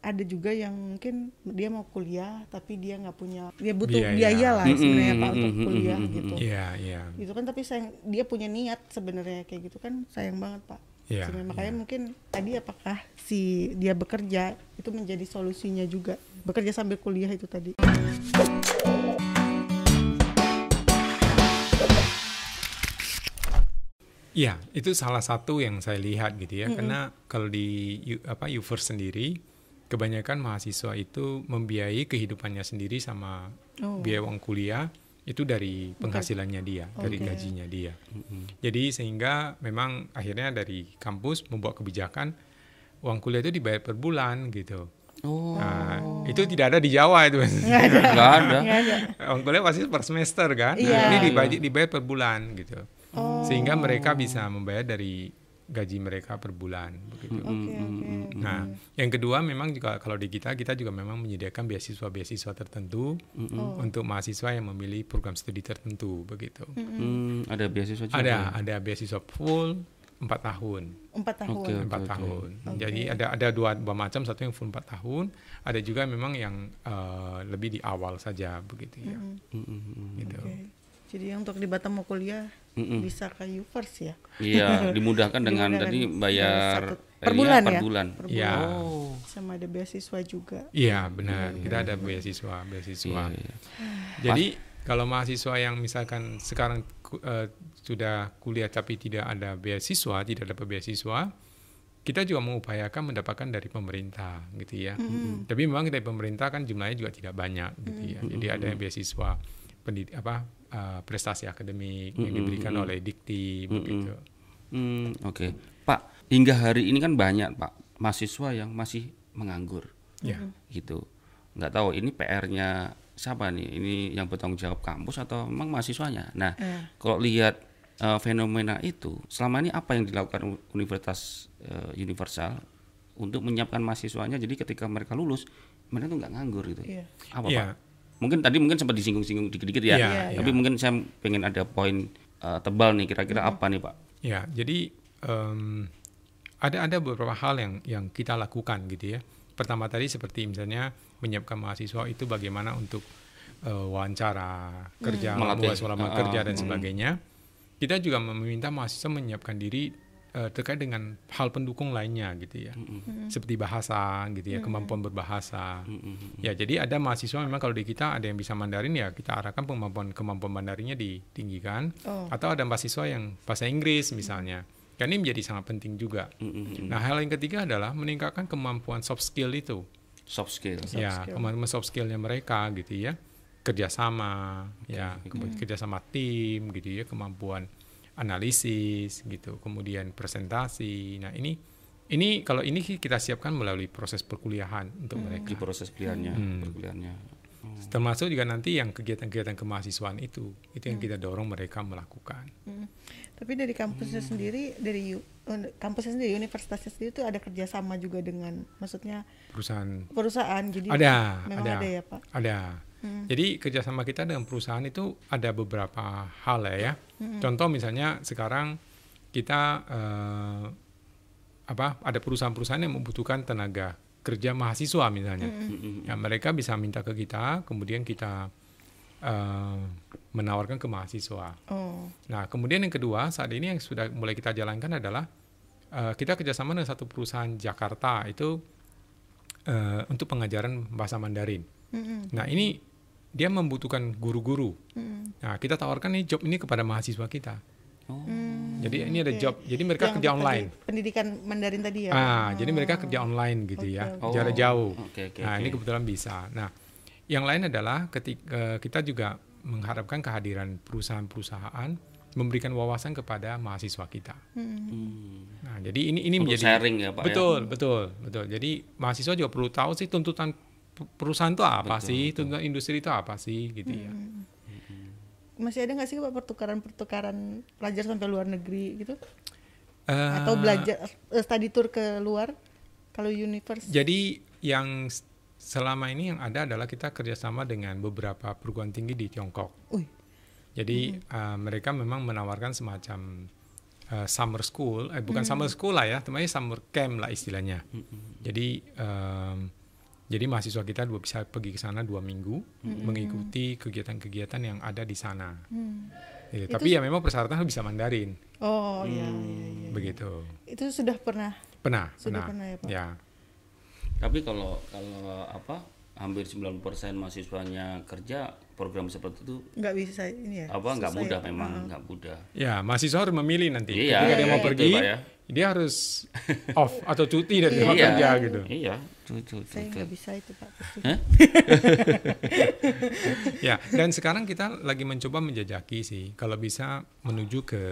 ada juga yang mungkin dia mau kuliah tapi dia nggak punya dia butuh Biaya. biaya, lah sebenarnya pak untuk kuliah mm-mm, gitu. Iya, iya. gitu kan tapi sayang dia punya niat sebenarnya kayak gitu kan sayang banget pak. Iya, Sebenarnya makanya iya. mungkin tadi apakah si dia bekerja itu menjadi solusinya juga. Bekerja sambil kuliah itu tadi. Iya, itu salah satu yang saya lihat gitu ya. Karena kalau di apa UVerse sendiri, kebanyakan mahasiswa itu membiayai kehidupannya sendiri sama Oh. biaya uang kuliah itu dari penghasilannya dia, dari Oke. gajinya dia. Jadi sehingga memang akhirnya dari kampus membuat kebijakan uang kuliah itu dibayar per bulan gitu. Oh, Nah, itu tidak ada di Jawa itu. nggak ada nggak ada. nggak ada uang kuliah pasti per semester kan. Iya. Nah, ini dibayar, dibayar per bulan gitu. Oh. Sehingga mereka bisa membayar dari gaji mereka per bulan begitu. oke oke Nah, yang kedua memang juga kalau di kita kita juga memang menyediakan beasiswa-beasiswa tertentu Oh. untuk mahasiswa yang memilih program studi tertentu begitu. Hmm, ada beasiswa juga. Ada ada beasiswa full empat tahun. empat tahun Oke. empat tahun. Jadi ada ada dua, dua macam, satu yang full empat tahun, ada juga memang yang eh, lebih di awal saja begitu ya. Mm, mm, mm. Gitu. Oke. jadi untuk di Batam mau kuliah Mm-mm. bisa ke Uvers ya Iya, dimudahkan dengan Dimudahkan. tadi bayar Satu- per iya, bulan per ya? bulan. Per Iya. Oh. sama ada beasiswa juga Iya benar, kita ada beasiswa, beasiswa. Iya, iya. Jadi kalau mahasiswa yang misalkan sekarang ku- eh, sudah kuliah tapi tidak ada beasiswa, tidak dapat beasiswa, kita juga mengupayakan mendapatkan dari pemerintah gitu ya. Tapi memang dari pemerintah kan jumlahnya juga tidak banyak gitu ya. Jadi ada yang beasiswa pendidik apa eh, prestasi akademik yang diberikan oleh Dikti begitu. Hmm, oke. Pak, hingga hari ini kan banyak, Pak, mahasiswa yang masih menganggur. Ya. Gitu. Nggak tahu ini PR-nya siapa nih? Ini yang bertanggung jawab kampus atau memang mahasiswanya? Nah, Eh. kalau lihat eh, fenomena itu, selama ini apa yang dilakukan Universitas eh, Universal untuk menyiapkan mahasiswanya jadi ketika mereka lulus, mereka tuh nggak nganggur gitu. Iya. Apa, Iya. Pak? Mungkin tadi mungkin sempat disinggung-singgung dikit-dikit ya. Iya, Tapi mungkin saya pengen ada poin eh, tebal nih kira-kira apa nih, Pak? Ya, jadi em, ada ada beberapa hal yang yang kita lakukan gitu ya. Pertama tadi seperti misalnya menyiapkan mahasiswa itu bagaimana untuk eh, wawancara kerja, Melatih. luas lamaran Ah, kerja dan mm. sebagainya. Kita juga meminta mahasiswa menyiapkan diri eh, terkait dengan hal pendukung lainnya gitu ya, seperti bahasa gitu ya, kemampuan berbahasa. Ya, jadi ada mahasiswa memang kalau di kita ada yang bisa Mandarin ya kita arahkan kemampuan kemampuan Mandarinnya ditinggikan Oh. atau ada mahasiswa yang bahasa Inggris misalnya. Kan ini menjadi sangat penting juga. Nah, hal yang ketiga adalah meningkatkan kemampuan soft skill itu. Soft skill. ya, skill. kemampuan soft skillnya mereka gitu ya. Kerjasama, ya, kemudian kerjasama tim gitu ya, kemampuan analisis gitu, kemudian presentasi. Nah, ini ini kalau ini kita siapkan melalui proses perkuliahan untuk mereka. di proses pilihannya, Hmm. perkuliahannya. Termasuk juga nanti yang kegiatan-kegiatan kemahasiswaan itu, itu yang kita dorong mereka melakukan. Hmm. Tapi dari kampusnya sendiri, dari kampusnya sendiri, universitasnya sendiri itu ada kerjasama juga dengan, maksudnya Perusahaan perusahaan. Jadi ada, memang ada, ada, ya pak. ada. Jadi kerjasama kita dengan perusahaan itu ada beberapa hal ya. ya. Contoh misalnya sekarang kita eh, apa ada perusahaan-perusahaan yang membutuhkan tenaga kerja mahasiswa misalnya. Ya, mereka bisa minta ke kita, kemudian kita eh, menawarkan ke mahasiswa. Oh, Nah, kemudian yang kedua, saat ini yang sudah mulai kita jalankan adalah eh, kita kerjasama dengan satu perusahaan Jakarta itu eh, untuk pengajaran bahasa Mandarin. mm-mm, Nah, ini dia membutuhkan guru-guru. mm-mm. Nah, kita tawarkan nih job ini kepada mahasiswa kita. Oh. Hmm, Jadi ini ada oke. job. Jadi mereka Yang kerja tadi online. Pendidikan Mandarin tadi ya. Ah, jadi mereka kerja online gitu Oke, ya, oke. jarak Oh, jauh. oke, oke, nah, oke. ini kebetulan bisa. Nah, yang lain adalah ketika kita juga mengharapkan kehadiran perusahaan-perusahaan memberikan wawasan kepada mahasiswa kita. Hmm. Hmm. Nah, jadi ini ini Untuk menjadi sharing ya, Pak, ya? Betul, betul, betul. Jadi mahasiswa juga perlu tahu sih tuntutan pe- perusahaan itu apa Betul, sih, betul. tuntutan industri itu apa sih gitu ya. Masih ada nggak sih pak pertukaran-pertukaran pelajar sampai luar negeri gitu? Eh, Atau belajar eh, study tour ke luar? Kalau univers? Jadi yang selama ini yang ada adalah kita kerjasama dengan beberapa perguruan tinggi di Tiongkok. Wih, Jadi eh, mereka memang menawarkan semacam eh, summer school, eh bukan summer school lah ya, temannya summer camp lah istilahnya. Jadi em, Jadi mahasiswa kita dua bisa pergi ke sana dua minggu mengikuti kegiatan-kegiatan yang ada di sana. Gitu. Itu Tapi ya memang persyaratan harus bisa Mandarin, Oh iya, iya, iya. begitu. Itu sudah pernah. Pernah, Sudah pernah. pernah ya, Pak? Tapi kalau kalau apa hampir 90% mahasiswanya kerja program seperti itu Nggak bisa ini ya. apa nggak mudah ya. memang nggak mudah. Ya, mahasiswa harus memilih nanti. Iya, Ketika dia iya, mau itu, pergi, Pak, ya. dia harus off atau cuti dari tempat Iya. kerja gitu. Iya, tuh, tuh, Saya nggak bisa itu Pak. Ya, dan sekarang kita lagi mencoba menjajaki sih, kalau bisa menuju ke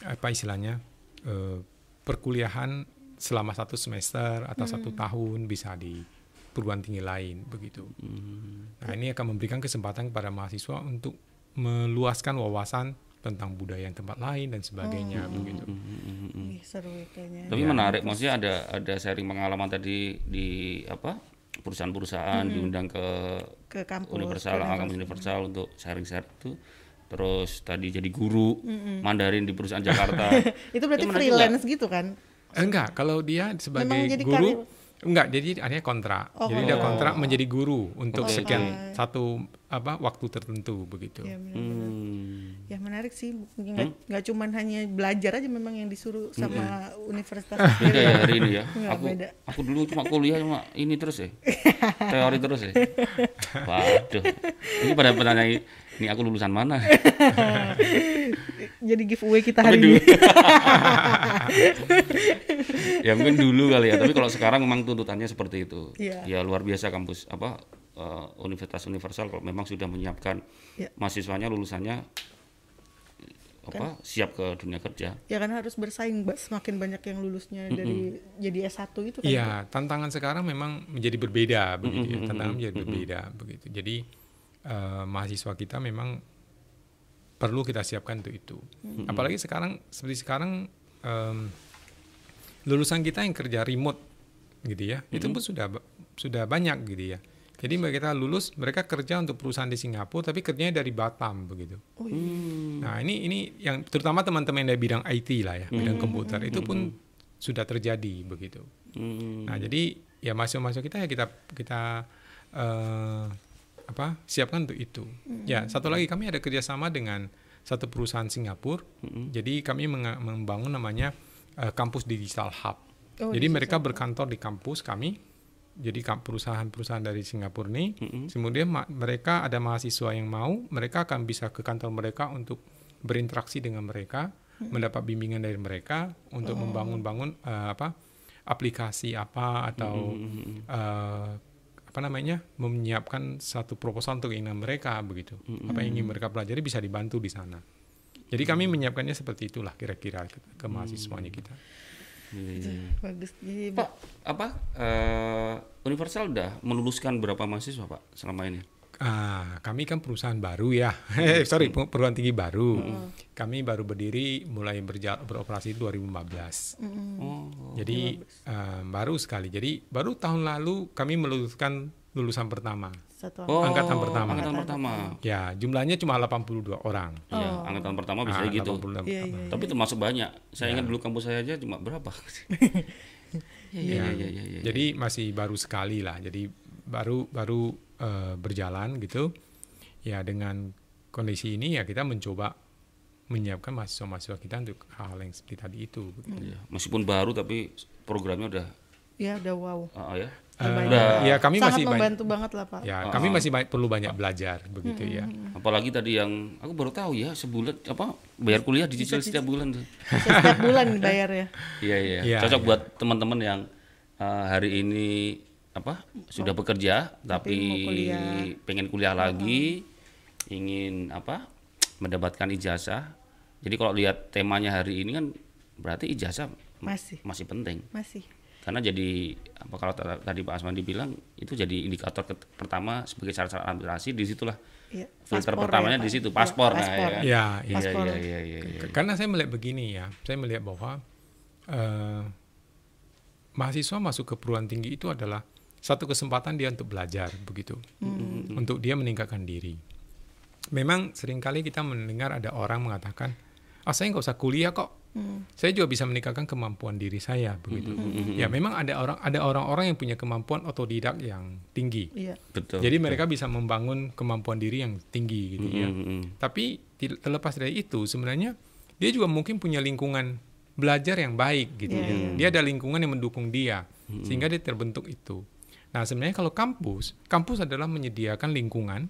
apa istilahnya eh, perkuliahan selama satu semester atau satu tahun bisa di perguruan tinggi lain begitu. Nah ini akan memberikan kesempatan kepada mahasiswa untuk meluaskan wawasan tentang budaya yang tempat lain dan sebagainya begitu. Ih, seru ya kayaknya. Tapi menarik, maksudnya ada ada sharing pengalaman tadi di apa perusahaan-perusahaan diundang ke Ke kampus. universal, ke kampus universal untuk sharing-sharing itu. Terus tadi jadi guru Mandarin di perusahaan Jakarta. itu berarti Ya, juga. freelance gitu kan? Eh, Enggak, kalau dia sebagai guru karir. enggak, jadi adanya kontrak. Oh, jadi dia kontrak menjadi guru untuk Oke, sekian satu apa waktu tertentu begitu. Ya, benar. Hmm. ya menarik sih. Nggak, nggak cuman hanya belajar aja memang yang disuruh sama universitas. Beda ya hari ini ya. Aku beda. aku dulu cuma kuliah cuma ini terus ya. Teori terus ya. Waduh. Ini pada penanya ini aku lulusan mana? Jadi giveaway kita hari ini. ya mungkin dulu kali ya, tapi kalau sekarang memang tuntutannya seperti itu. Iya. Ya luar biasa kampus apa eh, Universitas Universal kalau memang sudah menyiapkan Iya. mahasiswanya lulusannya apa siap ke dunia kerja. Ya kan harus bersaing, Mbak. Semakin banyak yang lulusnya dari jadi S1 itu kan. Iya, tantangan sekarang memang menjadi berbeda begitu ya. Tantangan menjadi berbeda begitu. Jadi eh, mahasiswa kita memang perlu kita siapkan untuk itu. Apalagi sekarang seperti sekarang em, lulusan kita yang kerja remote gitu ya. Itu pun sudah sudah banyak gitu ya. Jadi mereka lulus, mereka kerja untuk perusahaan di Singapura, tapi kerjanya dari Batam begitu. Oh, iya. Nah ini ini yang terutama teman-teman dari bidang IT lah ya, bidang komputer itu pun sudah terjadi begitu. Hmm. Nah jadi ya mahasiswa-mahasiswa kita ya kita kita eh, apa siapkan untuk itu. Ya satu lagi kami ada kerjasama dengan satu perusahaan Singapura. Jadi kami membangun namanya eh, kampus digital hub. Oh, jadi mereka berkantor di kampus kami. Jadi perusahaan-perusahaan dari Singapura ini, kemudian ma- mereka ada mahasiswa yang mau, mereka akan bisa ke kantor mereka untuk berinteraksi dengan mereka, mendapat bimbingan dari mereka untuk membangun-bangun eh, apa aplikasi apa atau eh, apa namanya menyiapkan satu proposal untuk keinginan mereka begitu. Apa yang ingin mereka pelajari bisa dibantu di sana. Jadi kami menyiapkannya seperti itulah kira-kira ke, ke mahasiswanya kita. Bagus. Jadi Pak, apa eh, Universal udah meluluskan berapa mahasiswa Pak selama ini? Ah, kami kan perusahaan baru ya. Eh, Sorry, per- perguruan tinggi baru. Kami baru berdiri mulai berja- beroperasi 2015. Oh, Jadi eh, baru sekali. Jadi baru tahun lalu kami meluluskan lulusan pertama. satu oh, Angkatan pertama. Angkatan pertama. Ya, jumlahnya cuma 82 orang. Iya, angkatan pertama bisa Ah, gitu. 82 Iya, pertama. iya. Tapi termasuk banyak. Saya ingat dulu kampus saya aja cuma berapa? Iya, iya, iya, iya. iya. Jadi masih baru sekali lah. Jadi baru baru eh, berjalan gitu. Ya dengan kondisi ini ya kita mencoba menyiapkan mahasiswa-mahasiswa kita untuk hal yang seperti tadi itu. Iya, Meskipun baru tapi programnya udah Ya udah wow. ah, ya. Eh, Udah. ya kami Sangat masih banyak, membantu banget lah Pak. ya kami masih ba- perlu banyak belajar begitu ya. Apalagi tadi yang aku baru tahu ya sebulan apa bayar kuliah dicicil setiap bulan tuh. Setiap bulan bayar ya. Iya iya. Iya, Cocok iya. buat teman-teman yang uh, hari ini apa sudah bekerja tapi, mau kuliah. pengen kuliah lagi, ingin apa mendapatkan ijazah. Jadi kalau lihat temanya hari ini kan berarti ijazah Masih. masih penting. Masih. Karena jadi apa kalau ta- tadi Pak Asmandi bilang itu jadi indikator pertama sebagai syarat-syarat administrasi di situlah Iya. filter Paspor pertamanya ya, di situ Iya, paspor, nah, paspor. ya kan? Ya, Iya Paspor. iya iya iya. iya. Karena saya melihat begini ya, saya melihat bahwa eh, mahasiswa masuk ke perguruan tinggi itu adalah satu kesempatan dia untuk belajar begitu, untuk dia meningkatkan diri. Memang sering kali kita mendengar ada orang mengatakan, ah saya nggak usah kuliah kok, saya juga bisa meningkatkan kemampuan diri saya begitu. Ya memang ada orang ada orang-orang yang punya kemampuan otodidak yang tinggi. Iya. Betul. Jadi mereka bisa membangun kemampuan diri yang tinggi gitu ya. Mm-mm. Tapi terlepas dari itu sebenarnya dia juga mungkin punya lingkungan belajar yang baik gitu ya. Dia ada lingkungan yang mendukung dia sehingga dia terbentuk itu. Nah, sebenarnya kalau kampus, kampus adalah menyediakan lingkungan,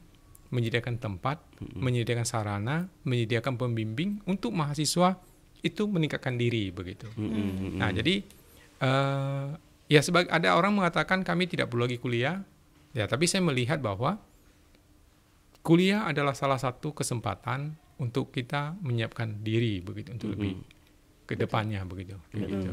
menyediakan tempat, menyediakan sarana, menyediakan pembimbing untuk mahasiswa itu meningkatkan diri begitu. Nah, jadi eh, ya sebagai ada orang mengatakan kami tidak perlu lagi kuliah. Ya, tapi saya melihat bahwa kuliah adalah salah satu kesempatan untuk kita menyiapkan diri begitu untuk lebih ke depannya begitu. Kayak gitu.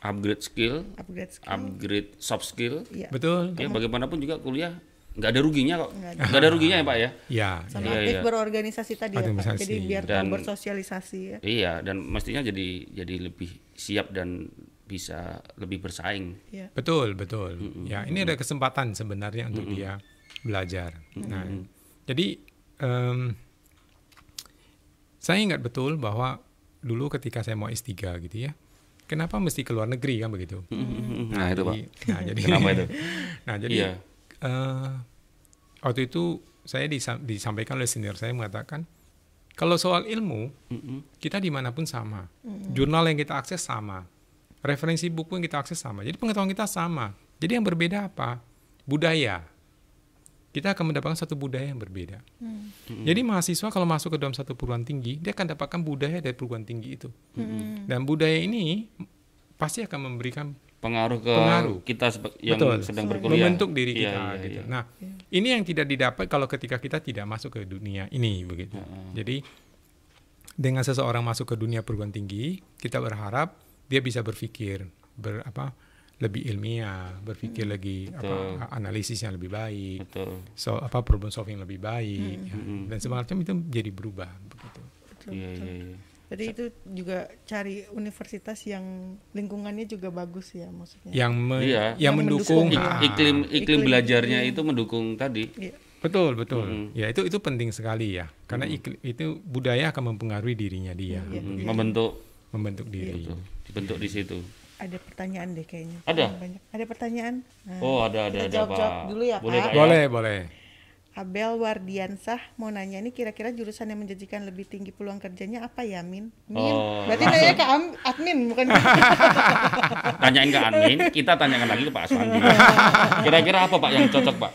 Upgrade skill, Upgrade skill. upgrade soft skill. Iya. Betul. Ya bagaimanapun juga kuliah nggak ada ruginya kok. Nggak ada ruginya ya Pak ya. Ya. Sama Iya, aktif iya. berorganisasi tadi ya Pak. Jadi biar Dan- bersosialisasi ya. Iya dan mestinya jadi jadi lebih siap dan bisa lebih bersaing. Iya. Betul, betul. Ya, ini ada kesempatan sebenarnya untuk dia belajar. Nah, jadi em, saya ingat betul bahwa dulu ketika saya mau S3 gitu ya, kenapa mesti ke luar negeri kan begitu? Nah, itu Pak. Nah, jadi Kenapa itu? nah, jadi Iya. eh, waktu itu saya disa- disampaikan oleh senior saya mengatakan kalau soal ilmu kita di mana pun sama, jurnal yang kita akses sama, referensi buku yang kita akses sama, jadi pengetahuan kita sama. Jadi yang berbeda apa? Budaya. Kita akan mendapatkan satu budaya yang berbeda. Jadi mahasiswa kalau masuk ke dalam satu perguruan tinggi, dia akan dapatkan budaya dari perguruan tinggi itu. Dan budaya ini pasti akan memberikan Pengaruh ke Pengaruh. kita yang Betul. sedang berkuliah. membentuk diri Iya, kita iya, gitu. iya. Nah, ini yang tidak didapat kalau ketika kita tidak masuk ke dunia ini begitu. Jadi dengan seseorang masuk ke dunia perguruan tinggi, kita berharap dia bisa berpikir ber apa lebih ilmiah, berpikir lagi apa analisis yang lebih baik, Betul. so apa problem solving lebih baik ya. dan semacam itu jadi berubah begitu. Iya iya iya. Jadi itu juga cari universitas yang lingkungannya juga bagus ya maksudnya. Yang me- Iya. yang Yang mendukung mendukung. ah, Iklim iklim Iklim, belajarnya itu mendukung tadi. Iya. Betul, betul. Ya itu itu penting sekali ya. Karena iklim, itu budaya akan mempengaruhi dirinya dia, Mm, Membentuk membentuk diri. itu, dibentuk di situ. Ada pertanyaan deh kayaknya. Ada? Banyak. Ada pertanyaan? Nah, Oh, ada ada ada jawab-jawab Pak. dulu ya, Boleh Pak. Pak, ya? Boleh, boleh. Abel Wardiansah mau nanya ini kira-kira jurusan yang menjanjikan lebih tinggi peluang kerjanya apa ya, Min? Min. Oh. Berarti nanya ke am- admin bukan Tanyain ke admin, kita tanyakan lagi ke Pak Aswandi. Kira-kira apa Pak yang cocok Pak?